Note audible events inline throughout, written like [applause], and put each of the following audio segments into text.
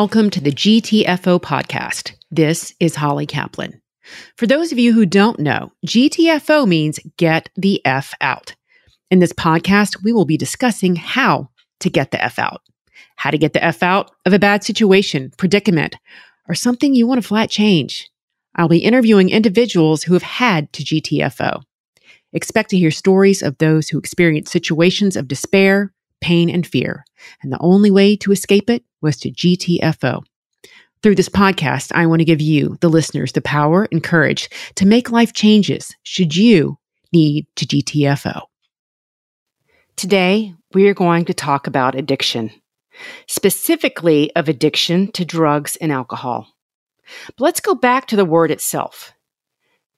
Welcome to the GTFO podcast. This is Holly Kaplan. For those of you who don't know, GTFO means get the F out. In this podcast, we will be discussing how to get the F out. How to get the F out of a bad situation, predicament, or something you want to flat change. I'll be interviewing individuals who have had to GTFO. Expect to hear stories of those who experience situations of despair, pain, and fear. And the only way to escape it was to GTFO. Through this podcast, I want to give you, the listeners, the power and courage to make life changes should you need to GTFO. Today, we are going to talk about addiction, specifically of addiction to drugs and alcohol. But let's go back to the word itself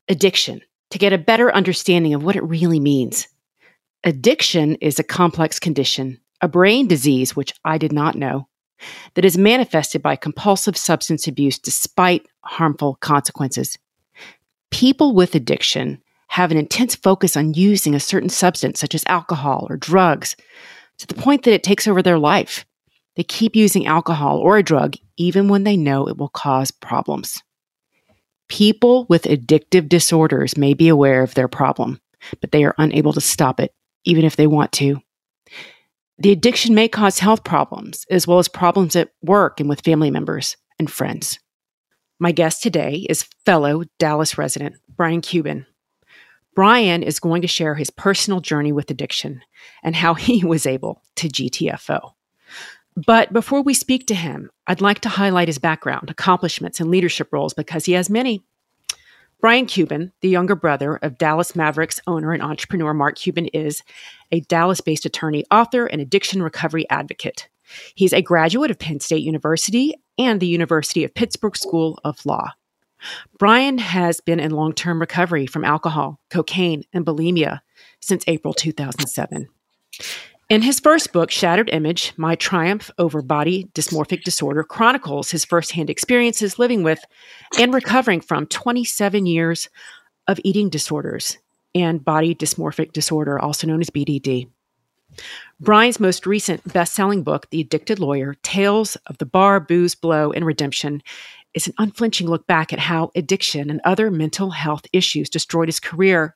addiction to get a better understanding of what it really means. Addiction is a complex condition, a brain disease, which I did not know, that is manifested by compulsive substance abuse despite harmful consequences. People with addiction have an intense focus on using a certain substance, such as alcohol or drugs, to the point that it takes over their life. They keep using alcohol or a drug even when they know it will cause problems. People with addictive disorders may be aware of their problem, but they are unable to stop it, even if they want to. The addiction may cause health problems, as well as problems at work and with family members and friends. My guest today is fellow Dallas resident Brian Cuban. Brian is going to share his personal journey with addiction and how he [laughs] was able to GTFO. But before we speak to him, I'd like to highlight his background, accomplishments, and leadership roles because he has many. Brian Cuban, the younger brother of Dallas Mavericks owner and entrepreneur Mark Cuban, is a Dallas based attorney, author, and addiction recovery advocate. He's a graduate of Penn State University and the University of Pittsburgh School of Law. Brian has been in long term recovery from alcohol, cocaine, and bulimia since April 2007. In his first book, Shattered Image My Triumph Over Body Dysmorphic Disorder, chronicles his firsthand experiences living with and recovering from 27 years of eating disorders and body dysmorphic disorder, also known as BDD. Brian's most recent best selling book, The Addicted Lawyer Tales of the Bar, Booze, Blow, and Redemption, is an unflinching look back at how addiction and other mental health issues destroyed his career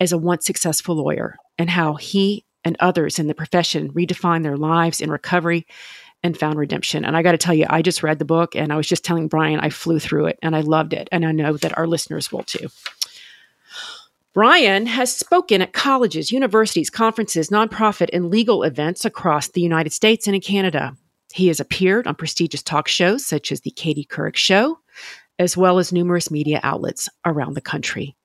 as a once successful lawyer and how he and others in the profession redefine their lives in recovery and found redemption. And I got to tell you, I just read the book and I was just telling Brian I flew through it and I loved it. And I know that our listeners will too. Brian has spoken at colleges, universities, conferences, nonprofit, and legal events across the United States and in Canada. He has appeared on prestigious talk shows such as The Katie Couric Show, as well as numerous media outlets around the country.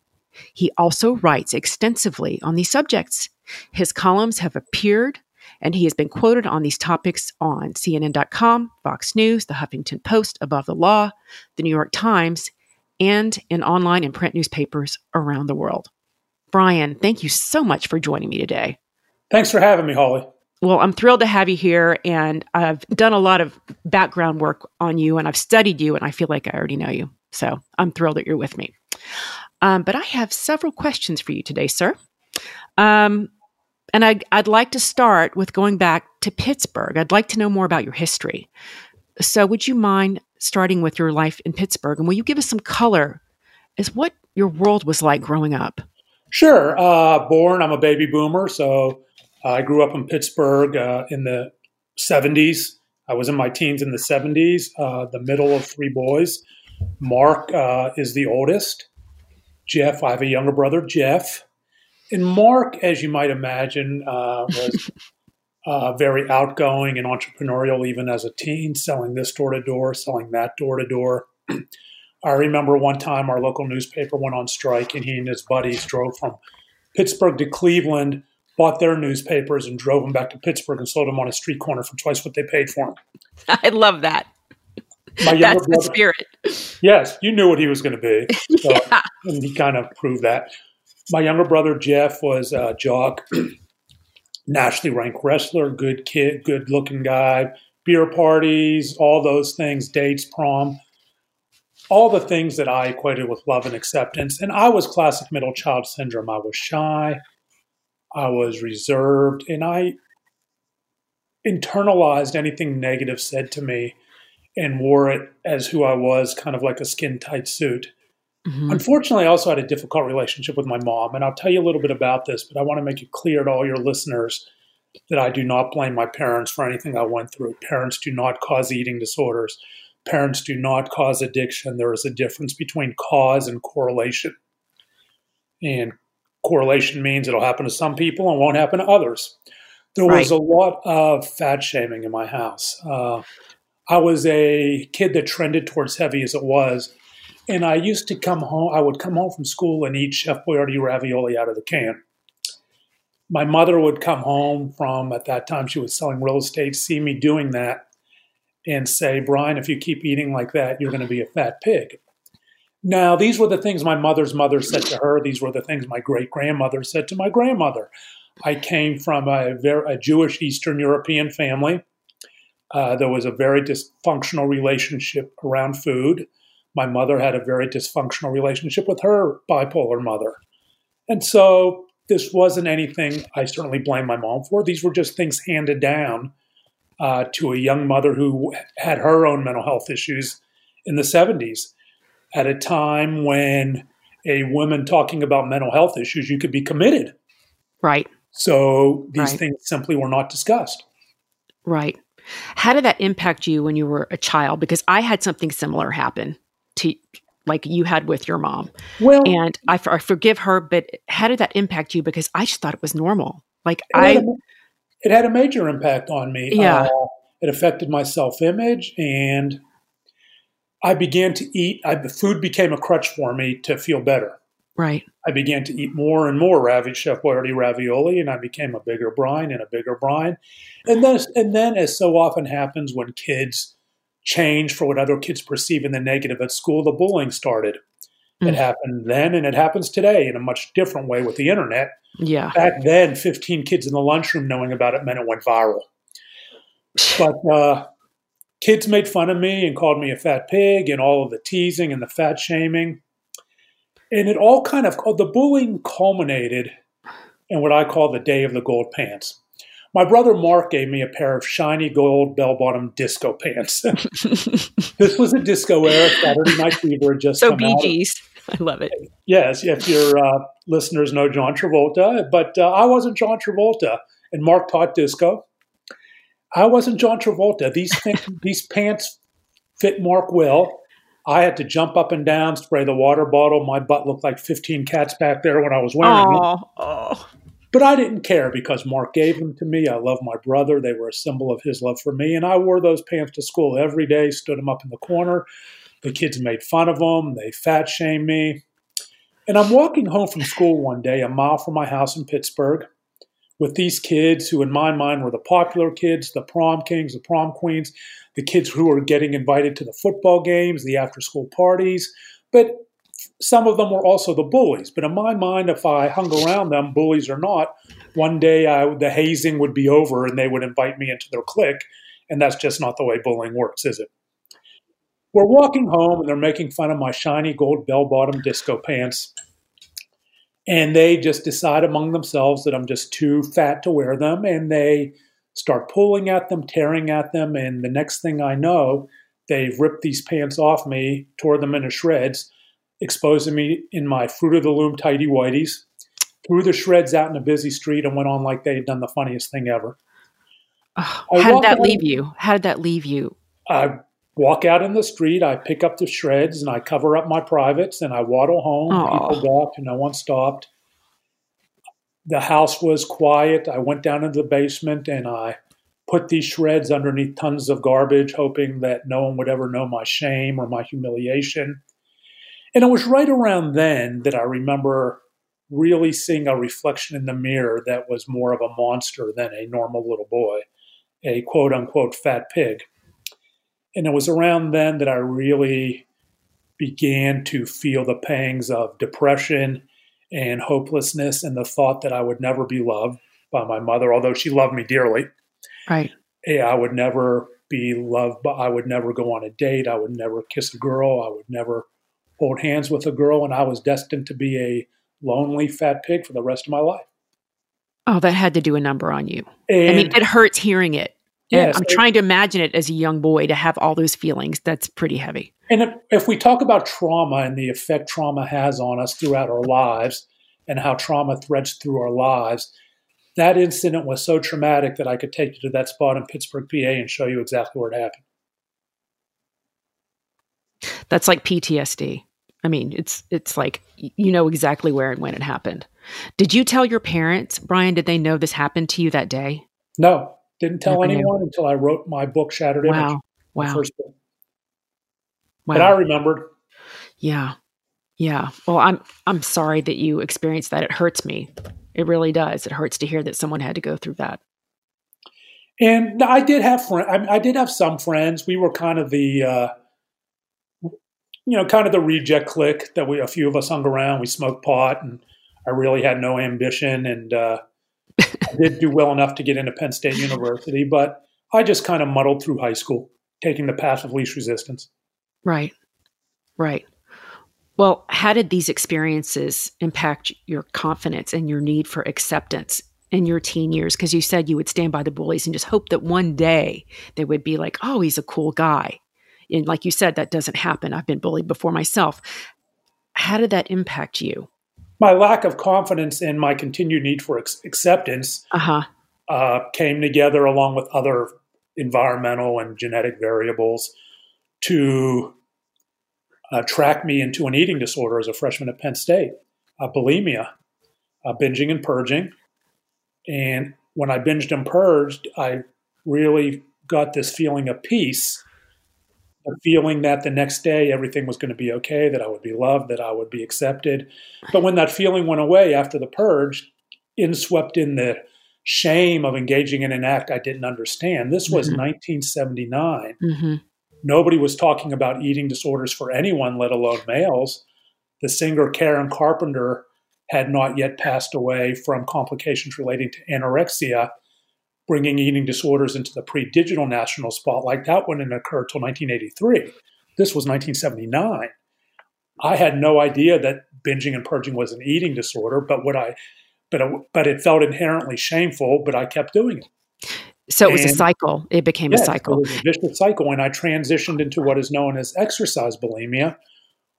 He also writes extensively on these subjects. His columns have appeared, and he has been quoted on these topics on CNN.com, Fox News, the Huffington Post, Above the Law, the New York Times, and in online and print newspapers around the world. Brian, thank you so much for joining me today. Thanks for having me, Holly. Well, I'm thrilled to have you here, and I've done a lot of background work on you, and I've studied you, and I feel like I already know you. So I'm thrilled that you're with me. Um, but I have several questions for you today, sir. Um, and I'd, I'd like to start with going back to Pittsburgh. I'd like to know more about your history. So, would you mind starting with your life in Pittsburgh? And will you give us some color as what your world was like growing up? Sure. Uh, born, I'm a baby boomer. So, I grew up in Pittsburgh uh, in the 70s. I was in my teens in the 70s, uh, the middle of three boys. Mark uh, is the oldest. Jeff, I have a younger brother, Jeff. And Mark, as you might imagine, uh, was [laughs] uh, very outgoing and entrepreneurial even as a teen, selling this door to door, selling that door to door. [clears throat] I remember one time our local newspaper went on strike, and he and his buddies drove from Pittsburgh to Cleveland, bought their newspapers, and drove them back to Pittsburgh and sold them on a street corner for twice what they paid for them. [laughs] I love that. My [laughs] younger That's brother, the spirit. Yes, you knew what he was going to be. So, yeah. And he kind of proved that. My younger brother, Jeff, was a jock, [clears throat] nationally ranked wrestler, good kid, good looking guy, beer parties, all those things, dates, prom, all the things that I equated with love and acceptance. And I was classic middle child syndrome. I was shy, I was reserved, and I internalized anything negative said to me and wore it as who I was, kind of like a skin tight suit. Mhm. Unfortunately, I also had a difficult relationship with my mom, and I'll tell you a little bit about this, but I want to make it clear to all your listeners that I do not blame my parents for anything I went through. Parents do not cause eating disorders. Parents do not cause addiction. There is a difference between cause and correlation. And correlation means it'll happen to some people and won't happen to others. There was a lot of fat shaming in my house. Uh, I was a kid that trended towards heavy as it was. And I used to come home, I would come home from school and eat Chef Boyardee ravioli out of the can. My mother would come home from, at that time, she was selling real estate, see me doing that, and say, Brian, if you keep eating like that, you're going to be a fat pig. Now, these were the things my mother's mother said to her. These were the things my great grandmother said to my grandmother. I came from a, very, a Jewish Eastern European family. Uh, there was a very dysfunctional relationship around food. My mother had a very dysfunctional relationship with her bipolar mother. And so this wasn't anything I certainly blame my mom for. These were just things handed down uh, to a young mother who had her own mental health issues in the 70s at a time when a woman talking about mental health issues, you could be committed. Right. So these Right. things simply were not discussed. Right. How did that impact you when you were a child? Because I had something similar happen to like you had with your mom. Well, And I, I forgive her, but how did that impact you? Because I just thought it was normal. Like it, had I, a, it had a major impact on me. Yeah. Uh, it affected my self image, and I began to eat. I, the food became a crutch for me to feel better. right. I began to eat more and more ravi Chef Boyardee ravioli, and I became a bigger Brian and a bigger Brian. And then, and then, as so often happens when kids change for what other kids perceive in the negative at school, the bullying started. It Mm. happened then, and it happens today in a much different way with the internet. Yeah. Back then, 15 kids in the lunchroom knowing about it meant it went viral. [sighs] But uh, kids made fun of me and called me a fat pig and all of the teasing and the fat shaming. And it all kind of, the bullying culminated in what I call the day of the gold pants. My brother Mark gave me a pair of shiny gold bell bottom disco pants. [laughs] this was a disco era. Saturday Night Fever had just so come Bee. Gees. I love it. Yes, if your uh, listeners know John Travolta, but uh, I wasn't John Travolta, and Mark taught disco. I wasn't John Travolta. These things, [laughs] these pants fit Mark well. I had to jump up and down, spray the water bottle. My butt looked like 15 cats back there when I was wearing them. Oh, oh. But I didn't care because Mark gave them to me. I love my brother. They were a symbol of his love for me. And I wore those pants to school every day, stood them up in the corner. The kids made fun of them. They fat shamed me. And I'm walking home from school one day, a mile from my house in Pittsburgh, with these kids who, in my mind, were the popular kids, the prom kings, the prom queens, the kids who were getting invited to the football games, the after school parties. But some of them were also the bullies. But in my mind, if I hung around them, bullies or not, one day I, the hazing would be over and they would invite me into their clique. And that's just not the way bullying works, is it? We're walking home and they're making fun of my shiny gold bell bottom disco pants. And they just decide among themselves that I'm just too fat to wear them. And they start pulling at them, tearing at them. And the next thing I know, they've ripped these pants off me, tore them into shreds, exposing me in my Fruit of the Loom tidy whities, threw the shreds out in a busy street, and went on like they had done the funniest thing ever. Oh, how did that out- leave you? How did that leave you? I walk out in the street, I pick up the shreds, and I cover up my privates, and I waddle home. Aw. People walked, and no one stopped. The house was quiet. I went down into the basement and I put these shreds underneath tons of garbage, hoping that no one would ever know my shame or my humiliation. And it was right around then that I remember really seeing a reflection in the mirror that was more of a monster than a normal little boy, a quote unquote fat pig. And it was around then that I really began to feel the pangs of depression and hopelessness and the thought that I would never be loved by my mother, although she loved me dearly. Right. Eh, I would never be loved, but I would never go on a date. I would never kiss a girl. I would never hold hands with a girl. And I was destined to be a lonely fat pig for the rest of my life. Oh, that had to do a number on you. And I mean, it hurts hearing it. Yeah, I'm trying to imagine it as a young boy to have all those feelings. That's pretty heavy. And if, if we talk about trauma and the effect trauma has on us throughout our lives and how trauma threads through our lives, that incident was so traumatic that I could take you to that spot in Pittsburgh, PA, and show you exactly where it happened. That's like PTSD. I mean, it's it's like you know exactly where and when it happened. Did you tell your parents, Brian? Did they know this happened to you that day? No, didn't tell Never anyone knew. until I wrote my book, Shattered wow. Image. Wow. First book. Wow. But I remembered. Yeah. Yeah. Well, I'm I'm sorry that you experienced that. It hurts me. It really does. It hurts to hear that someone had to go through that. And I did have friends. I, I, did have some friends. We were kind of the, uh, you know, kind of the reject clique that we a few of us hung around. We smoked pot, and I really had no ambition, and uh, I did do well enough to get into Penn State University, but I just kind of muddled through high school, taking the path of least resistance. Right, right. Well, how did these experiences impact your confidence and your need for acceptance in your teen years? Because you said you would stand by the bullies and just hope that one day they would be like, oh, he's a cool guy. And like you said, that doesn't happen. I've been bullied before myself. How did that impact you? My lack of confidence and my continued need for ex- acceptance uh-huh. uh, came together along with other environmental and genetic variables to uh, track me into an eating disorder as a freshman at Penn State, uh, bulimia, uh, binging and purging. And when I binged and purged, I really got this feeling of peace, a feeling that the next day everything was going to be okay, that I would be loved, that I would be accepted. But when that feeling went away after the purge, in swept in the shame of engaging in an act I didn't understand. This was mm-hmm. 1979. Mm-hmm. Nobody was talking about eating disorders for anyone, let alone males. The singer Karen Carpenter had not yet passed away from complications relating to anorexia, bringing eating disorders into the pre digital national spotlight. That wouldn't occur till 1983. This was 1979. I had no idea that binging and purging was an eating disorder, but what I but it, but it felt inherently shameful, but I kept doing it. So it was and, a cycle. It became yes, a cycle. It was a vicious cycle. And I transitioned into what is known as exercise bulimia,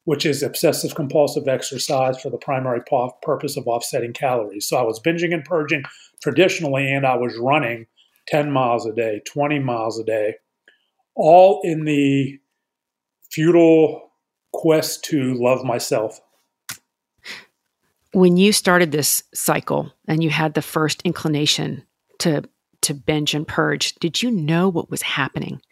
which is obsessive compulsive exercise for the primary purpose of offsetting calories. So I was binging and purging traditionally, and I was running 10 miles a day, 20 miles a day, all in the futile quest to love myself. When you started this cycle and you had the first inclination to to binge and purge, did you know what was happening?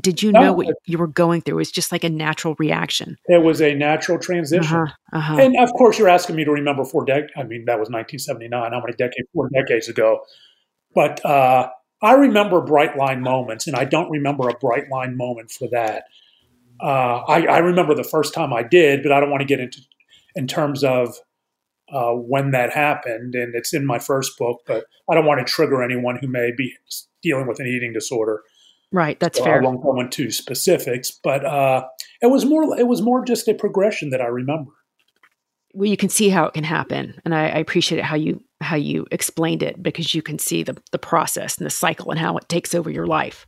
Did you know no, what you were going through? It was just like a natural reaction. It was a natural transition. Uh-huh, uh-huh. And of course, you're asking me to remember four decades. I mean, that was 1979. How many decades? Four decades ago. But uh, I remember bright line moments, and I don't remember a bright line moment for that. Uh, I, I, remember the first time I did, but I don't want to get into in terms of uh, when that happened, and it's in my first book. But I don't want to trigger anyone who may be dealing with an eating disorder. Right, that's so fair. I won't go into specifics, but uh, it was more. It was more just a progression that I remember. Well, you can see how it can happen, and I, I appreciate it how you how you explained it because you can see the the process and the cycle and how it takes over your life.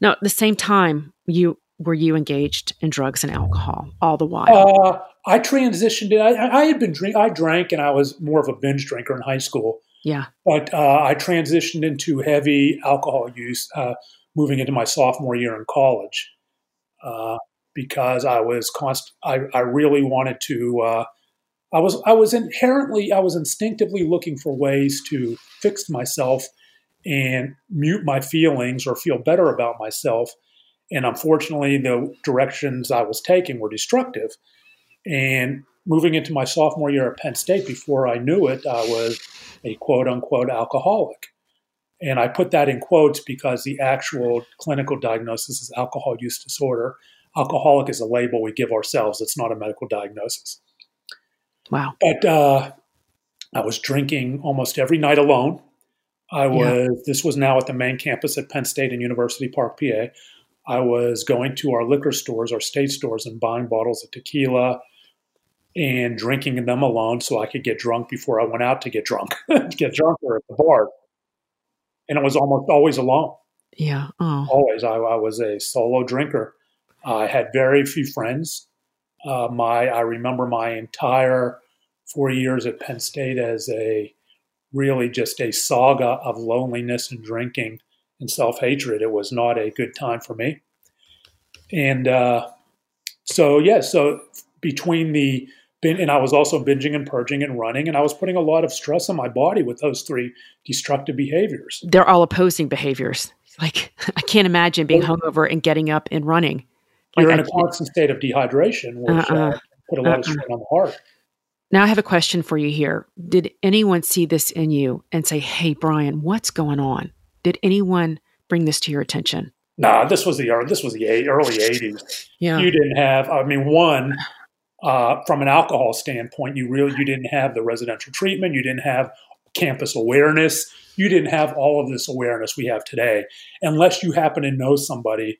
Now, at the same time, you were you engaged in drugs and alcohol all the while? Uh, I transitioned. I, I had been drink. I drank, and I was more of a binge drinker in high school. Yeah, but uh, I transitioned into heavy alcohol use, uh, moving into my sophomore year in college, uh, because I was const. I, I really wanted to. Uh, I was I was inherently I was instinctively looking for ways to fix myself and mute my feelings or feel better about myself and unfortunately, the directions I was taking were destructive. And moving into my sophomore year at Penn State, before I knew it, I was a quote unquote alcoholic. And I put that in quotes because the actual clinical diagnosis is alcohol use disorder. Alcoholic is a label we give ourselves, it's not a medical diagnosis. Wow. But uh, I was drinking almost every night alone. I was, yeah. this was now at the main campus at Penn State and University Park, PA. I was going to our liquor stores, our state stores, and buying bottles of tequila and drinking them alone so I could get drunk before I went out to get drunk, to [laughs] get drunk or at the bar. And it was almost always alone. Yeah. Oh. Always. I, I was a solo drinker. I had very few friends. Uh, my I remember my entire four years at Penn State as a really just a saga of loneliness and drinking and self hatred. It was not a good time for me. And uh, so, yeah, so between the and I was also binging and purging and running, and I was putting a lot of stress on my body with those three destructive behaviors. They're all opposing behaviors. Like [laughs] I can't imagine being hungover and getting up and running. You're like, in a constant state of dehydration, which uh-uh. uh, put a lot uh-uh. of strain on the heart. Now I have a question for you here. Did anyone see this in you and say, "Hey, Brian, what's going on?" Did anyone bring this to your attention? Nah, this was the this was the early '80s. Yeah, you didn't have. I mean, one uh, from an alcohol standpoint, you really you didn't have the residential treatment, you didn't have campus awareness, you didn't have all of this awareness we have today, unless you happen to know somebody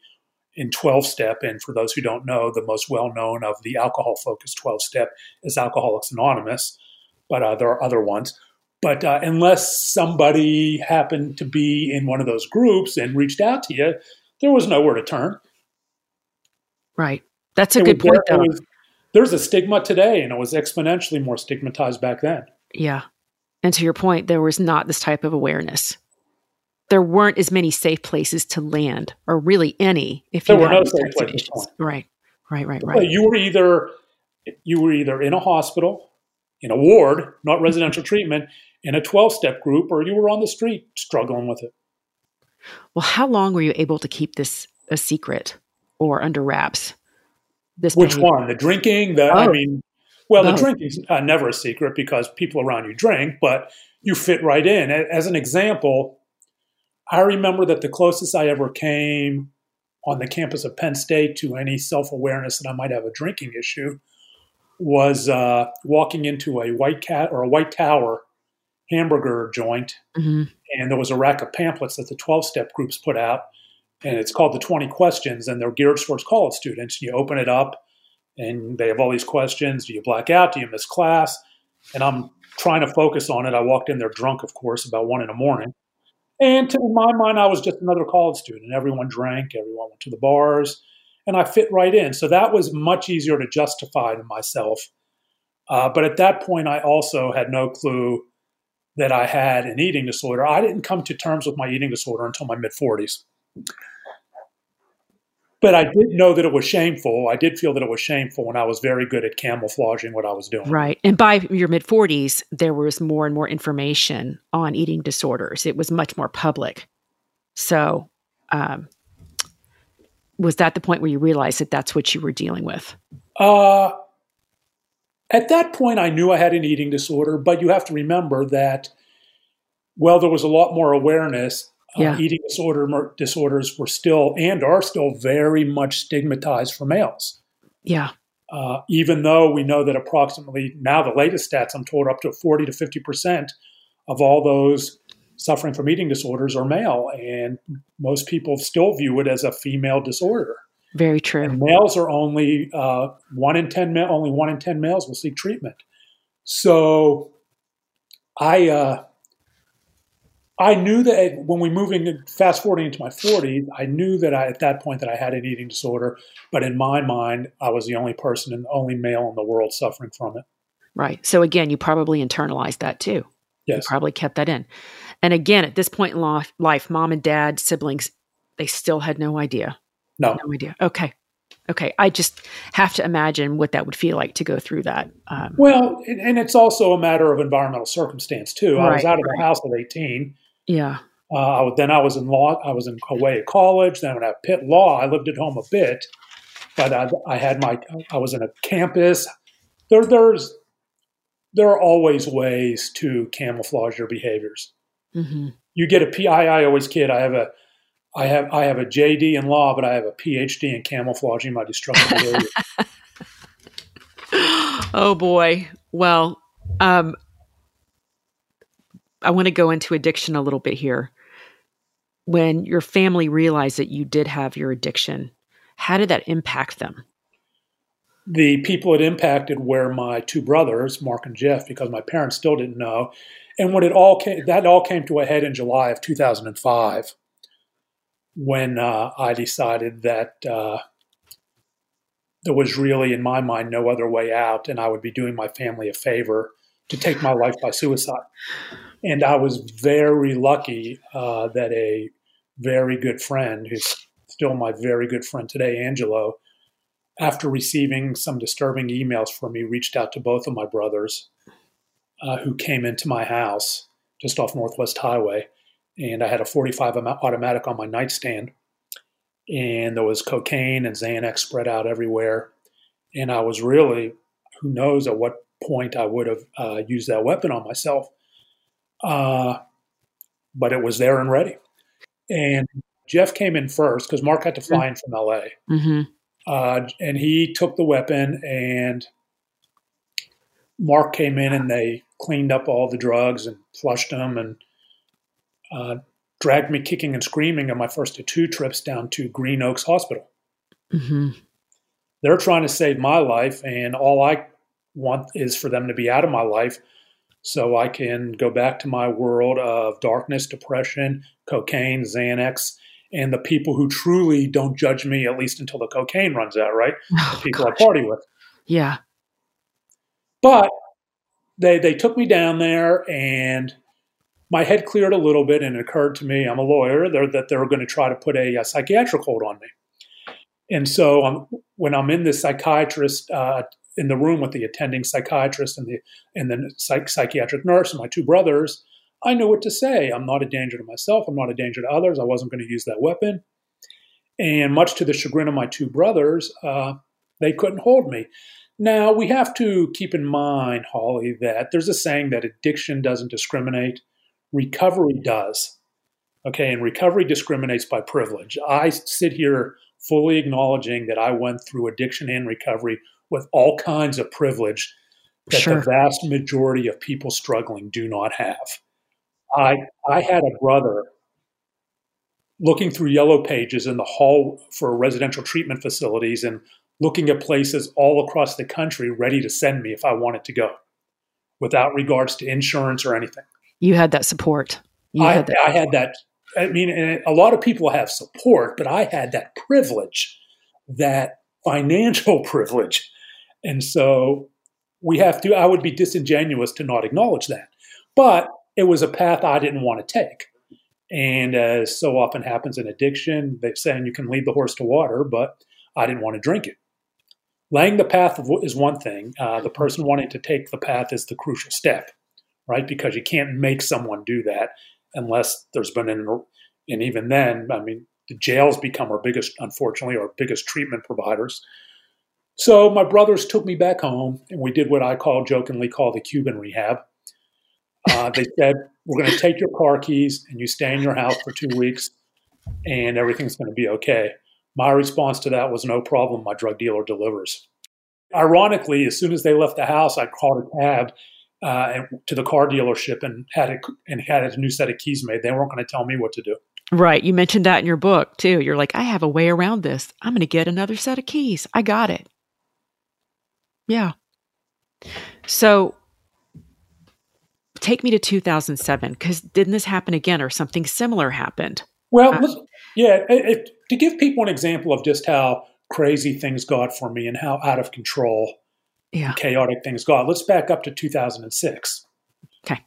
in 12 step. And for those who don't know, the most well known of the alcohol focused 12 step is Alcoholics Anonymous, but uh, there are other ones. But uh, unless somebody happened to be in one of those groups and reached out to you, there was nowhere to turn. Right. That's a it good point, though. Was, there's a stigma today, and it was exponentially more stigmatized back then. Yeah. And to your point, there was not this type of awareness. There weren't as many safe places to land, or really any. If there you were no safe places, right, right, right, right. you were either you were either in a hospital, in a ward, not mm-hmm. residential treatment, in a twelve-step group, or you were on the street struggling with it. Well, how long were you able to keep this a secret or under wraps? This which behavior? one? The drinking? The oh. I mean, well, the drinking's uh, never a secret because people around you drink, but you fit right in. As an example, I remember that the closest I ever came on the campus of Penn State to any self awareness that I might have a drinking issue was uh, walking into a white cat or a white tower hamburger joint, mm-hmm. and there was a rack of pamphlets that the 12 step groups put out, and it's called the 20 questions, and they're geared towards college students. You open it up, and they have all these questions. Do you black out? Do you miss class? And I'm trying to focus on it. I walked in there drunk, of course, about one in the morning. And to my mind, I was just another college student. Everyone drank, everyone went to the bars, and I fit right in. So that was much easier to justify to myself. Uh, but at that point, I also had no clue that I had an eating disorder. I didn't come to terms with my eating disorder until my mid 40s. But I did know that it was shameful. I did feel that it was shameful when I was very good at camouflaging what I was doing. Right. And by your mid 40s, there was more and more information on eating disorders. It was much more public. So, um, was that the point where you realized that that's what you were dealing with? Uh, at that point, I knew I had an eating disorder, but you have to remember that, well, there was a lot more awareness yeah. Uh, eating disorder disorders were still and are still very much stigmatized for males. Yeah. Uh, even though we know that approximately now the latest stats I'm told up to 40 to 50 percent of all those suffering from eating disorders are male, and most people still view it as a female disorder. Very true. And males are only uh, one in ten. Ma- only one in ten males will seek treatment. So, I uh, I knew that when we moving fast forwarding into my 40s, I knew that I, at that point that I had an eating disorder. But in my mind, I was the only person and the only male in the world suffering from it. Right. So again, you probably internalized that too. Yes. You probably kept that in. And again, at this point in life, mom and dad, siblings, they still had no idea. No. No idea. Okay. Okay. I just have to imagine what that would feel like to go through that. Um, well, and it's also a matter of environmental circumstance too. Right, I was out of right. the house at 18 yeah. Uh, then I was in law. I was in away at college. Then when I Pitt Law, I lived at home a bit, but I, I had my. I was in a campus. There, there's, there are always ways to camouflage your behaviors. Mm-hmm. You get a PI. I always kid. I have a, I have I have a JD in law, but I have a PhD in camouflaging my destructive behavior. [laughs] oh boy. Well, um, I want to go into addiction a little bit here. When your family realized that you did have your addiction, how did that impact them? The people it impacted were my two brothers, Mark and Jeff, because my parents still didn't know. And when it all came, that all came to a head in July of 2005. when uh, I decided that uh, there was really, in my mind, no other way out, and I would be doing my family a favor to take my life by suicide. And I was very lucky uh, that a very good friend, who's still my very good friend today, Angelo, after receiving some disturbing emails from me, reached out to both of my brothers uh, who came into my house just off Northwest Highway. And I had a 45 automatic on my nightstand. And there was cocaine and Xanax spread out everywhere. And I was really, who knows at what point I would have uh, used that weapon on myself. Uh, but it was there and ready. And Jeff came in first because Mark had to fly in from LA. Mm-hmm. Uh, and he took the weapon, and Mark came in and they cleaned up all the drugs and flushed them and uh, dragged me kicking and screaming on my first of two trips down to Green Oaks Hospital. Mm-hmm. They're trying to save my life, and all I want is for them to be out of my life so I can go back to my world of darkness, depression, cocaine, Xanax, and the people who truly don't judge me, at least until the cocaine runs out, right? [laughs] Oh, the people gosh. I party with. Yeah. But they they took me down there and my head cleared a little bit and it occurred to me, I'm a lawyer, that they're going to try to put a, a psychiatric hold on me. And so um, when I'm in this psychiatrist uh, in the room with the attending psychiatrist and the and the psych- psychiatric nurse and my two brothers, I knew what to say. I'm not a danger to myself. I'm not a danger to others. I wasn't going to use that weapon. And much to the chagrin of my two brothers, uh, they couldn't hold me. Now, we have to keep in mind, Holly, that there's a saying that addiction doesn't discriminate, recovery does. Okay, and recovery discriminates by privilege. I sit here fully acknowledging that I went through addiction and recovery with all kinds of privilege that sure. the vast majority of people struggling do not have. I I had a brother looking through yellow pages in the hall for residential treatment facilities and looking at places all across the country ready to send me if I wanted to go without regards to insurance or anything. You had that support. You I had that. I had that. I mean, a lot of people have support, but I had that privilege, that financial [laughs] privilege. And so we have to, I would be disingenuous to not acknowledge that. But it was a path I didn't want to take. And as so often happens in addiction, they're saying you can lead the horse to water, but I didn't want to drink it. Laying the path is one thing. Uh, the person wanting to take the path is the crucial step, right? Because you can't make someone do that unless there's been an, and even then, I mean, the jails become our biggest, unfortunately, our biggest treatment providers. So my brothers took me back home, and we did what I call jokingly call the Cuban rehab. Uh, they said, We're going to take your car keys and you stay in your house for two weeks and everything's going to be okay. My response to that was no problem. My drug dealer delivers. Ironically, as soon as they left the house, I called a cab uh, to the car dealership and had a, and had a new set of keys made. They weren't going to tell me what to do. Right. You mentioned that in your book too. You're like, I have a way around this. I'm going to get another set of keys. I got it. Yeah. So take me to 2007 because didn't this happen again or something similar happened? Well, uh, yeah. It, to give people an example of just how crazy things got for me and how out of control yeah. chaotic things got, let's back up to 2006. Okay.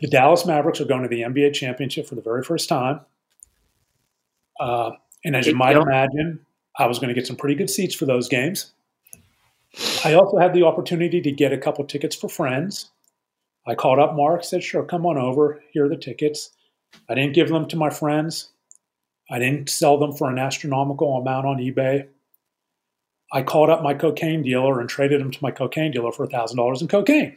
The Dallas Mavericks are going to the NBA championship for the very first time. Uh, and as you might imagine, I was going to get some pretty good seats for those games. I also had the opportunity to get a couple tickets for friends. I called up Mark, said, sure, come on over. Here are the tickets. I didn't give them to my friends. I didn't sell them for an astronomical amount on eBay. I called up my cocaine dealer and traded him to my cocaine dealer for $1,000 in cocaine.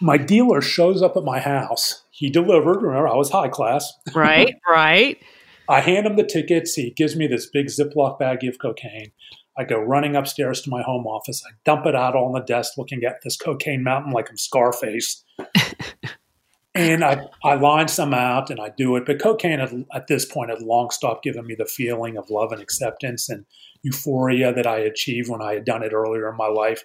My dealer shows up at my house. He delivered. Remember, I was high class. Right, right. [laughs] I hand him the tickets. He gives me this big Ziploc baggie of cocaine. I go running upstairs to my home office. I dump it out on the desk, looking at this cocaine mountain like I'm Scarface. [laughs] and I, I line some out and I do it. But cocaine had, at this point had long stopped giving me the feeling of love and acceptance and euphoria that I achieved when I had done it earlier in my life.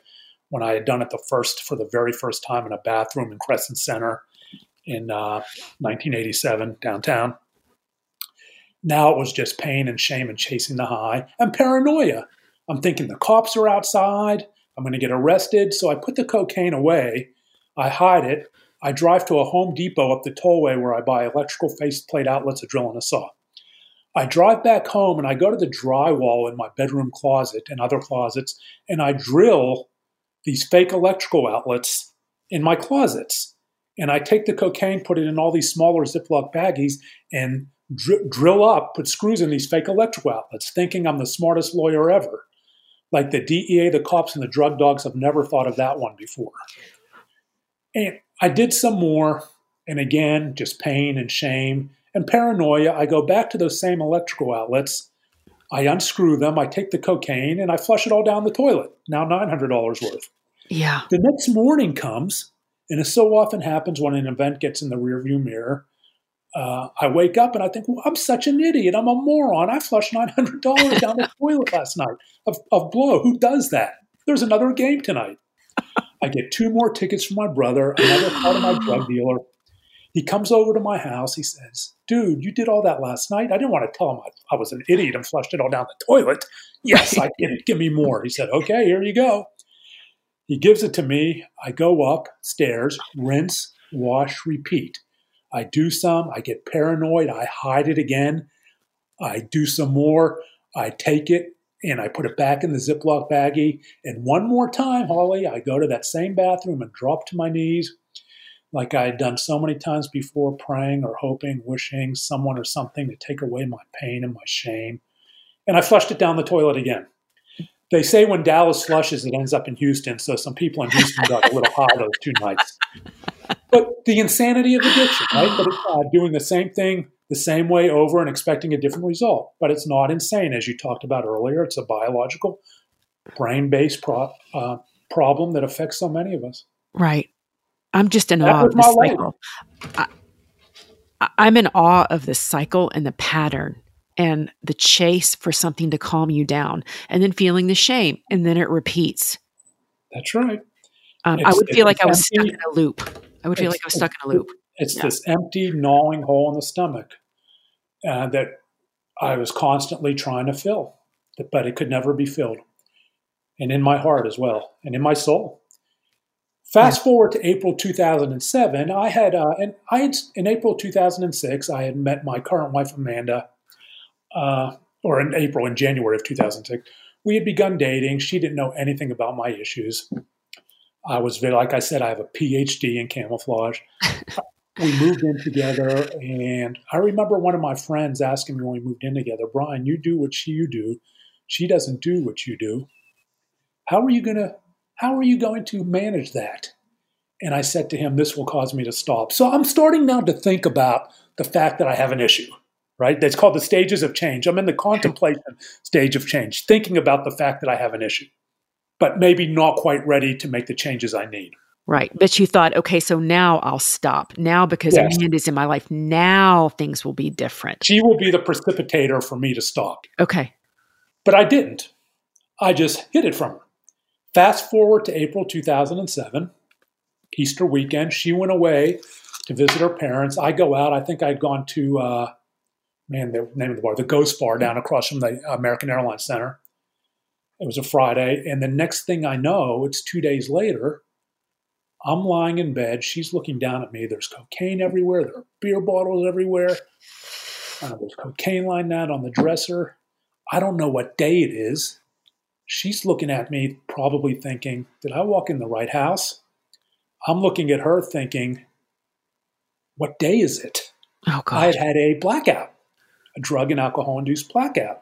When I had done it the first for the very first time in a bathroom in Crescent Center in uh, 1987 downtown. Now it was just pain and shame and chasing the high and paranoia. I'm thinking the cops are outside. I'm going to get arrested. So I put the cocaine away. I hide it. I drive to a Home Depot up the tollway where I buy electrical faceplate outlets, a drill, and a saw. I drive back home and I go to the drywall in my bedroom closet and other closets and I drill these fake electrical outlets in my closets. And I take the cocaine, put it in all these smaller Ziploc baggies, and dr- drill up, put screws in these fake electrical outlets, thinking I'm the smartest lawyer ever. Like the DEA, the cops, and the drug dogs have never thought of that one before. And I did some more, and again, just pain and shame and paranoia. I go back to those same electrical outlets. I unscrew them, I take the cocaine, and I flush it all down the toilet. Now $900 worth. Yeah. The next morning comes, and as so often happens when an event gets in the rearview mirror, uh, I wake up and I think, well, I'm such an idiot. I'm a moron. I flushed $900 [laughs] down the toilet last night of, of blow. Who does that? There's another game tonight. [laughs] I get two more tickets from my brother, another part of my [gasps] drug dealer. He comes over to my house. He says, Dude, you did all that last night. I didn't want to tell him I, I was an idiot and flushed it all down the toilet. [laughs] Yes, I did it. Give me more. He said, Okay, here you go. He gives it to me. I go upstairs, rinse, wash, repeat. I do some. I get paranoid. I hide it again. I do some more. I take it and I put it back in the Ziploc baggie. And one more time, Holly, I go to that same bathroom and drop to my knees like I had done so many times before, praying or hoping, wishing someone or something to take away my pain and my shame. And I flushed it down the toilet again. They say when Dallas flushes, it ends up in Houston. So some people in Houston got a little [laughs] high those two nights. But the insanity of addiction, right? But it's uh, doing the same thing the same way over and expecting a different result. But it's not insane, as you talked about earlier. It's a biological, brain based pro- uh, problem that affects so many of us. Right. I'm just in that awe of the cycle. I, I'm in awe of the cycle and the pattern and the chase for something to calm you down and then feeling the shame and then it repeats. That's right. Um, I would feel like I was stuck in a loop. I would feel like I was stuck in a loop. It's yeah. this empty, gnawing hole in the stomach uh, that I was constantly trying to fill, but it could never be filled. And in my heart as well, and in my soul. Fast forward to April 2007, I had, uh, and I had, in April 2006, I had met my current wife Amanda, uh, or in April, in January of 2006. We had begun dating. She didn't know anything about my issues. I was, very, like I said, I have a PhD in camouflage. [laughs] we moved in together, and I remember one of my friends asking me when we moved in together, Brian, you do what she you do. She doesn't do what you do. How are you going to how are you going to manage that? And I said to him, This will cause me to stop. So I'm starting now to think about the fact that I have an issue, right? That's called the stages of change. I'm in the contemplation stage of change, thinking about the fact that I have an issue, but maybe not quite ready to make the changes I need. Right. But you thought, okay, so now I'll stop. Now, because yes. Amanda's in my life, now things will be different. She will be the precipitator for me to stop. Okay. But I didn't. I just hid it from her. Fast forward to April 2007, Easter weekend. She went away to visit her parents. I go out. I think I'd gone to, uh, man, the name of the bar, the Ghost Bar down across from the American Airlines Center. It was a Friday. And the next thing I know, it's two days later. I'm lying in bed. She's looking down at me. There's cocaine everywhere. There are beer bottles everywhere. Uh, there's cocaine lying out on the dresser. I don't know what day it is she's looking at me, probably thinking, Did I walk in the right house? I'm looking at her thinking, What day is it? Oh, God. I had had a blackout, a drug and alcohol induced blackout.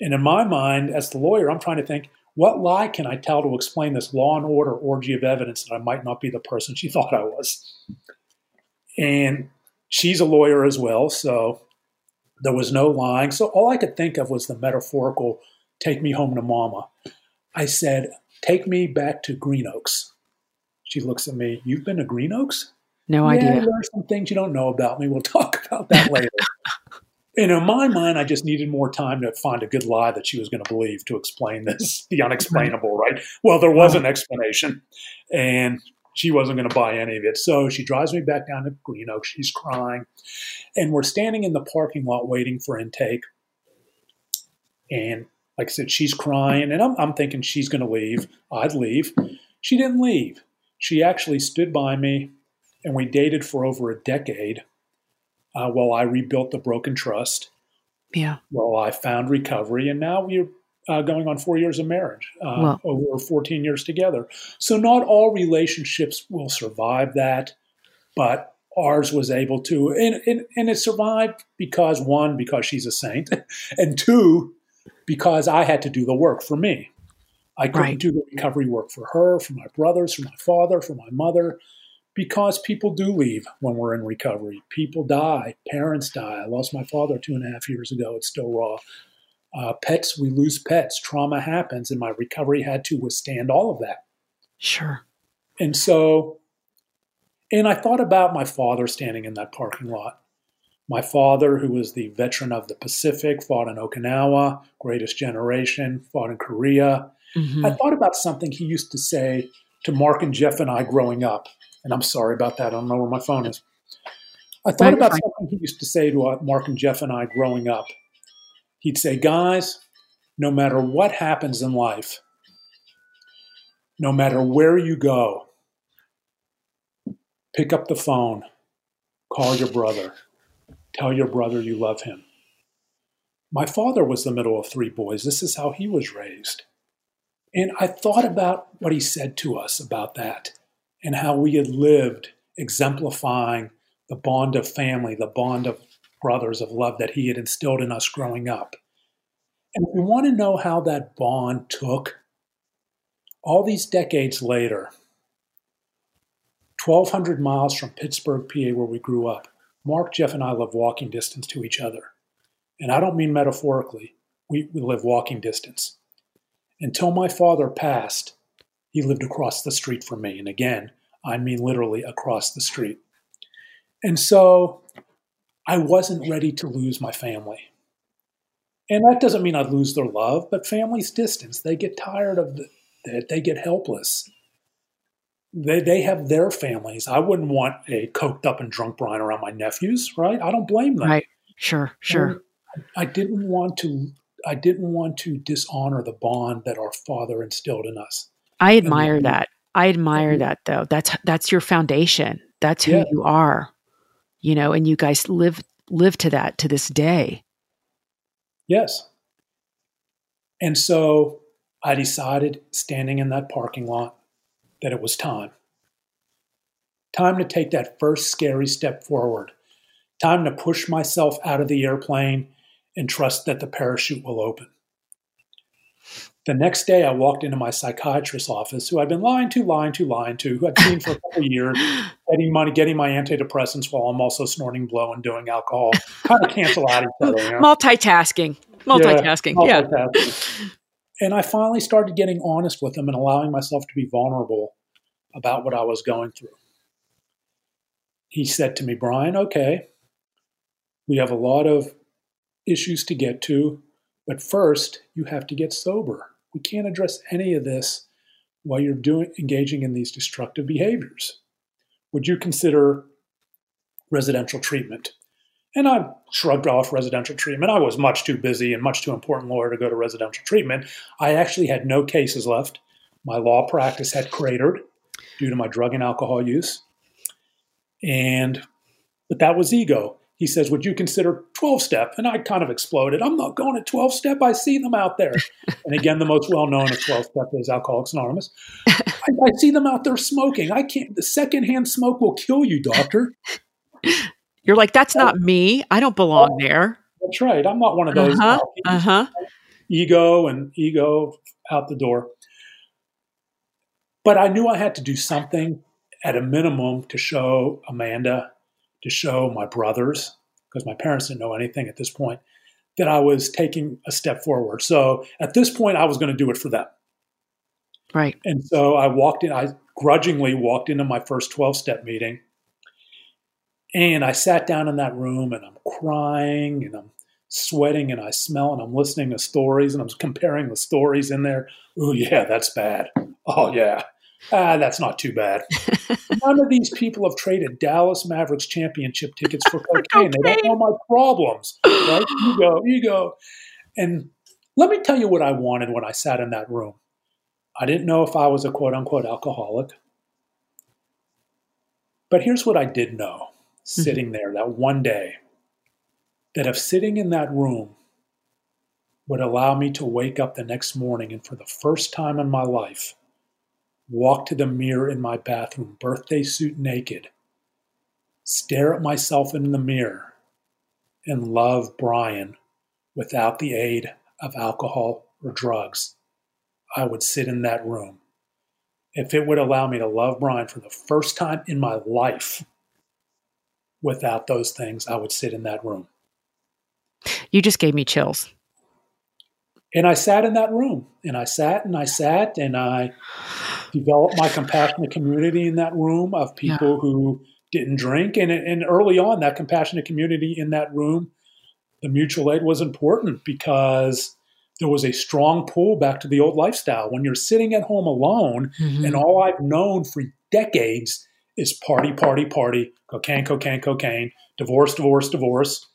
And in my mind, as the lawyer, I'm trying to think, what lie can I tell to explain this law and order orgy of evidence that I might not be the person she [laughs] thought I was? And she's a lawyer as well, so there was no lying. So all I could think of was the metaphorical take me home to mama. I said, take me back to Green Oaks. She looks at me, you've been to Green Oaks? No yeah, idea. There are some things you don't know about me. We'll [laughs] talk about that later. And in my mind, I just needed more time to find a good lie that she was going to believe to explain this, [laughs] the unexplainable, right? Well, there was an explanation. And she wasn't going to buy any of it. So she drives me back down to Green Oak. She's crying. And we're standing in the parking lot waiting for intake. And like I said, she's crying. And I'm, I'm thinking she's going to leave. I'd leave. She didn't leave. She actually stood by me and we dated for over a decade uh, while I rebuilt the broken trust. Yeah. Well, I found recovery, and now we're uh, going on four years of marriage, uh, well, over 14 years together. So, not all relationships will survive that, but ours was able to. And, and, and it survived because, one, because she's a saint, [laughs] and two, because I had to do the work for me. I couldn't right. do the recovery work for her, for my brothers, for my father, for my mother because people do leave when we're in recovery. People die, parents die. I lost my father two and a half years ago. It's still raw. Uh, pets, we lose pets. Trauma happens, and my recovery had to withstand all of that. Sure. And so, and I thought about my father standing in that parking lot. My father, who was the veteran of the Pacific, fought in Okinawa, greatest generation, fought in Korea. Mm-hmm. I thought about something he used to say to Mark and Jeff and I growing up. And I'm sorry about that. I don't know where my phone is. I thought about something he used to say to uh, Mark and Jeff and I growing up. He'd say, Guys, no matter what happens in life, no matter where you go, pick up the phone, call your brother, tell your brother you love him. My father was the middle of three boys. This is how he was raised. And I thought about what he said to us about that and how we had lived exemplifying the bond of family, the bond of brothers of love that he had instilled in us growing up. And if we want to know how that bond took, all these decades later, 1,200 miles from Pittsburgh, PA, where we grew up, Mark, Jeff, and I live walking distance to each other. And I don't mean metaphorically, we, we live walking distance. Until my father passed, he lived across the street from me. And again, I mean literally across the street. And so I wasn't ready to lose my family. And that doesn't mean I'd lose their love, but families distance. They get tired of it, they get helpless. They, they have their families. I wouldn't want a coked up and drunk Brian around my nephews, right? I don't blame them. Right. Sure, sure. And I didn't want to I didn't want to dishonor the bond that our father instilled in us. I admire that. I admire mm-hmm. that though. That's that's your foundation. That's who yeah. you are. You know, and you guys live live to that to this day. Yes. And so I decided standing in that parking lot that it was time. Time to take that first scary step forward. Time to push myself out of the airplane and trust that the parachute will open. The next day, I walked into my psychiatrist's office, who I'd been lying to, lying to, lying to, who I'd seen for a couple years, [laughs] getting money, getting my antidepressants while I'm also snorting blow and doing alcohol. Kind of cancel out each other. You know? Multitasking. Multitasking. Yeah, multitasking. yeah. [laughs] And I finally started getting honest with him and allowing myself to be vulnerable about what I was going through. He said to me, Brian, okay, we have a lot of issues to get to, but first you have to get sober. We can't address any of this while you're doing engaging in these destructive behaviors. Would you consider residential treatment? And I shrugged off residential treatment. I was much too busy and much too important lawyer to go to residential treatment. I actually had no cases left. My law practice had cratered due to my drug and alcohol use. And but that was ego he says, Would you consider 12 step? And I kind of exploded. I'm not going to 12 step. I see them out there. [laughs] and again, the most well known of 12 step is Alcoholics Anonymous. [laughs] I, I, see them out there smoking. I can't, the secondhand smoke will kill you, doctor. [laughs] You're like, That's not me. I don't belong oh, there. That's right. I'm not one of those. Uh-huh. uh-huh. Ego and ego out the door. But I knew I had to do something at a minimum to show Amanda to show my brothers, because my parents didn't know anything at this point, that I was taking a step forward. So at this point, I was going to do it for them. Right. And so I walked in, I grudgingly walked into my first 12 step meeting. And I sat down in that room and I'm crying and I'm sweating and I smell and I'm listening to stories and I'm comparing the stories in there. Oh, yeah, that's bad. Oh, yeah. Ah, that's not too bad. [laughs] None of these people have traded Dallas Mavericks championship tickets for [laughs] cocaine. They don't know my problems. Right? [gasps] You go, you go. And let me tell you what I wanted when I sat in that room. I didn't know if I was a quote unquote alcoholic. But here's what I did know mm-hmm. sitting there that one day that if sitting in that room would allow me to wake up the next morning and for the first time in my life, walk to the mirror in my bathroom, birthday suit naked, stare at myself in the mirror, and love Brian without the aid of alcohol or drugs, I would sit in that room. If it would allow me to love Brian for the first time in my life without those things, I would sit in that room. You just gave me chills. And I sat in that room and I sat and I sat and I developed my compassionate community in that room of people yeah. who didn't drink. And, and early on, that compassionate community in that room, the mutual aid was important because there was a strong pull back to the old lifestyle. When you're sitting at home alone, mm-hmm. and all I've known for decades is party, party, party, cocaine, cocaine, cocaine, divorce, divorce, divorce,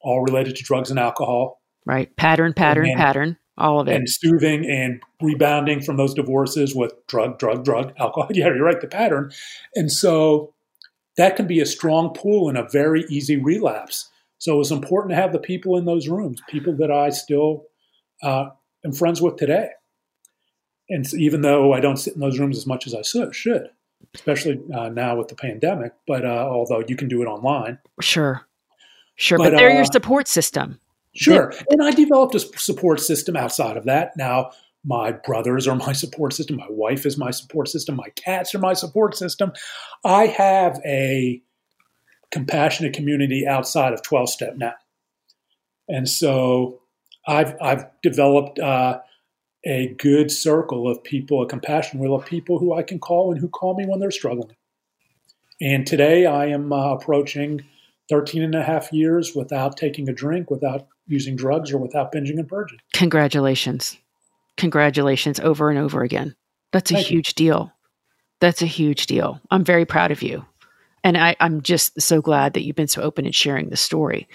all related to drugs and alcohol Right. Pattern, pattern, and, pattern, all of it. And soothing and rebounding from those divorces with drug, drug, drug, [laughs] alcohol. Yeah, you're right, the pattern. And so that can be a strong pull and a very easy relapse. So it was important to have the people in those rooms, people that I still uh, am friends with today. And so even though I don't sit in those rooms as much as I should, especially uh, now with the pandemic, but uh, although you can do it online. Sure. Sure. But, but they're your uh, support system. Sure. And I developed a support system outside of that. Now, my brothers are my [laughs] support system. My wife is my support system. My cats are my support system. I have a compassionate community outside of 12 step now. And so I've, I've developed uh, a good circle of people, a compassion wheel of people who I can call and who call me when they're struggling. And today I am uh, approaching 13 and a half years without taking a drink, without using drugs, or without binging and purging. Congratulations. Congratulations over and over again. That's a Thank huge you. deal. That's a huge deal. I'm very proud of you. And I, I'm just so glad that you've been so open in sharing the story.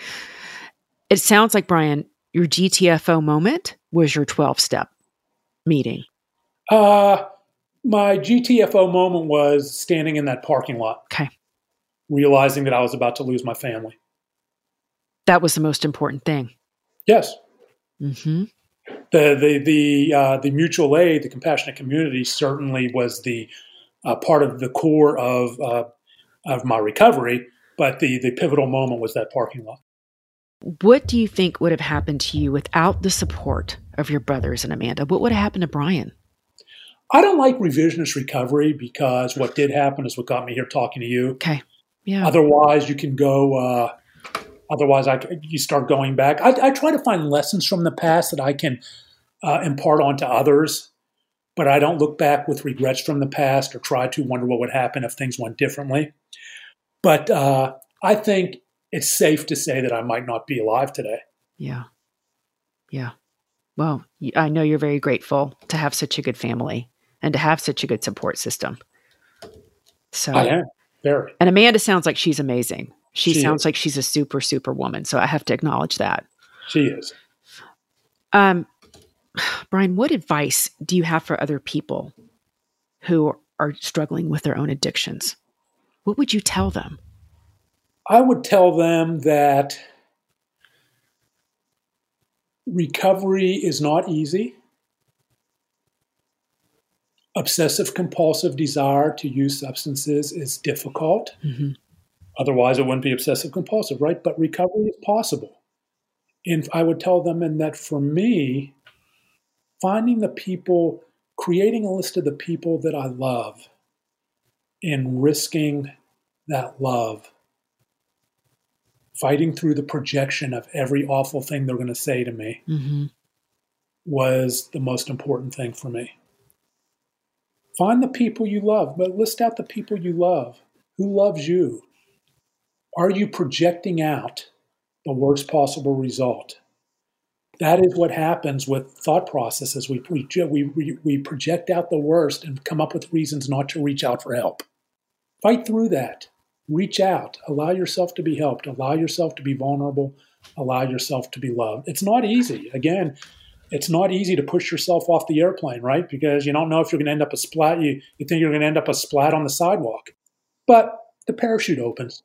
It sounds like, Brian, your GTFO moment was your 12 step meeting. Uh, my GTFO moment was standing in that parking lot. Okay realizing that I was about to lose my family. That was the most important thing. Yes. Mm-hmm. The the the uh, the mutual aid, the compassionate community, certainly was the uh, part of the core of uh, of my recovery. But the the pivotal moment was that parking lot. What do you think would have happened to you without the support of your brothers and Amanda? What would have happened to Brian? I don't like revisionist recovery because what did happen is what got me here talking to you. Okay. Yeah. Otherwise, you can go. Otherwise, I you start going back. I, I, try to find lessons from the past that I can uh, impart onto others, but I don't look back with regrets from the past or try to wonder what would happen if things went differently. But uh, I think it's safe to say that I might not be alive today. Yeah. Yeah. Well, I know you're very grateful to have such a good family and to have such a good support system. So I am. Very. And Amanda sounds like she's amazing. She, she sounds is. like she's a super, super woman. So I have to acknowledge that. She is. Um, [sighs] Brian, what advice do you have for other people who are struggling with their own addictions? What would you tell them? I would tell them that recovery is not easy obsessive compulsive desire to use substances is difficult. Mm-hmm. Otherwise, it wouldn't be obsessive compulsive, right? But recovery is possible. And I would tell them, and that for me, finding the people, creating a list of the people that I love, and risking that love, fighting through the projection of every awful thing they're going to say to me, mm-hmm. was the most important thing for me. Find the people you love, but list out the people you love. Who loves you? Are you projecting out the worst possible result? That is what happens with thought processes. We, we, we, we project out the worst and come up with reasons not to reach out for help. Fight through that. Reach out. Allow yourself to be helped. Allow yourself to be vulnerable. Allow yourself to be loved. It's not easy. Again, it's not easy to push yourself off the airplane, right? Because you don't know if you're going to end up a splat. You, you think you're going to end up a splat on the sidewalk. But the parachute opens.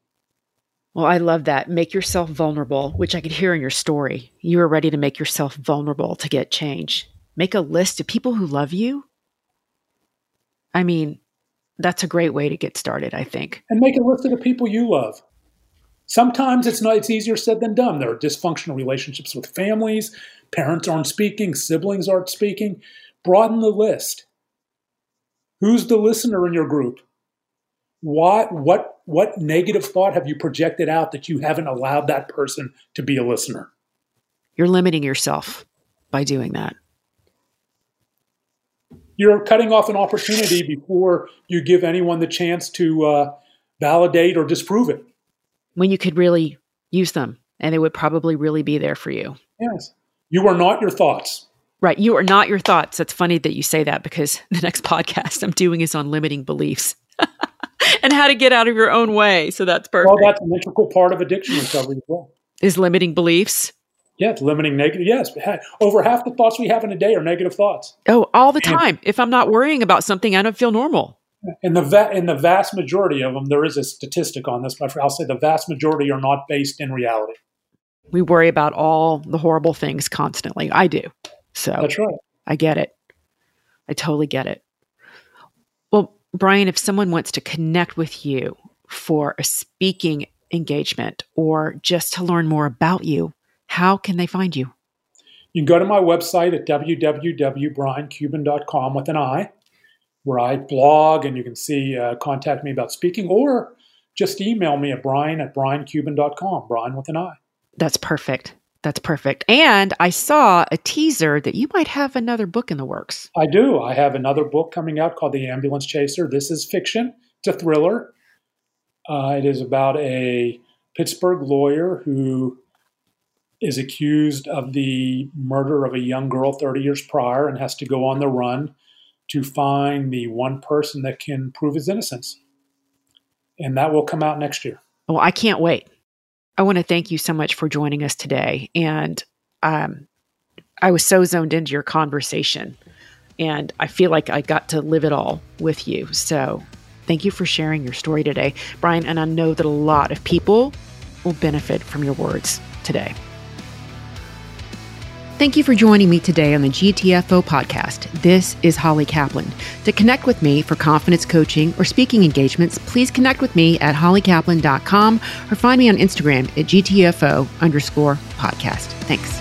Well, I love that. Make yourself vulnerable, which I could hear in your story. You are ready to make yourself vulnerable to get change. Make a list of people who love you. I mean, that's a great way to get started, I think. And make a list of the people you love. Sometimes it's not it's easier said than done. There are dysfunctional relationships with families, parents aren't speaking, siblings aren't speaking. Broaden the list. Who's the listener in your group? What what what negative thought have you projected out that you haven't allowed that person to be a listener? You're limiting yourself by doing that. You're cutting off an opportunity before you give anyone the chance to uh, validate or disprove it. When you could really use them and they would probably really be there for you. Yes. You are not your thoughts. Right. You are not your thoughts. That's funny that you say that because [laughs] the next podcast I'm doing is on limiting beliefs. [laughs] [laughs] and how to get out of your own way. So that's perfect. Well, that's an integral part of addiction recovery as well. Is limiting beliefs? Yeah, limiting negative. Yes, over half the thoughts we have in a day are negative thoughts. Oh, all the time. And, if I'm not worrying about something, I don't feel normal. In the va- in the vast majority of them, there is a statistic on this, but I'll say the vast majority are not based in reality. We worry about all the horrible things constantly. I do. So that's right. I get it. I totally get it. Brian, if someone wants to connect with you for a speaking engagement or just to learn more about you, how can they find you? You can go to my website at www.briancuban.com with an I, where I blog and you can see, uh, contact me about speaking, or just email me at brian at briancuban.com, Brian with an I. That's perfect. That's perfect. And I saw a teaser that you might have another book in the works. I do. I have another book coming out called The Ambulance Chaser. This is fiction, it's a thriller. Uh, it is about a Pittsburgh lawyer who is accused of the murder of a young girl 30 years prior and has to go on the run to find the one person that can prove his innocence. And that will come out next year. Well, I can't wait. I want to thank you so much for joining us today. And um, I was so zoned into your conversation, and I feel like I got to live it all with you. So thank you for sharing your story today, Brian. And I know that a lot of people will benefit from your words today. Thank you for joining me today on the GTFO podcast. This is Holly Kaplan. To connect with me for confidence coaching or speaking engagements, please connect with me at hollykaplan.com or find me on Instagram at GTFO underscore podcast. Thanks.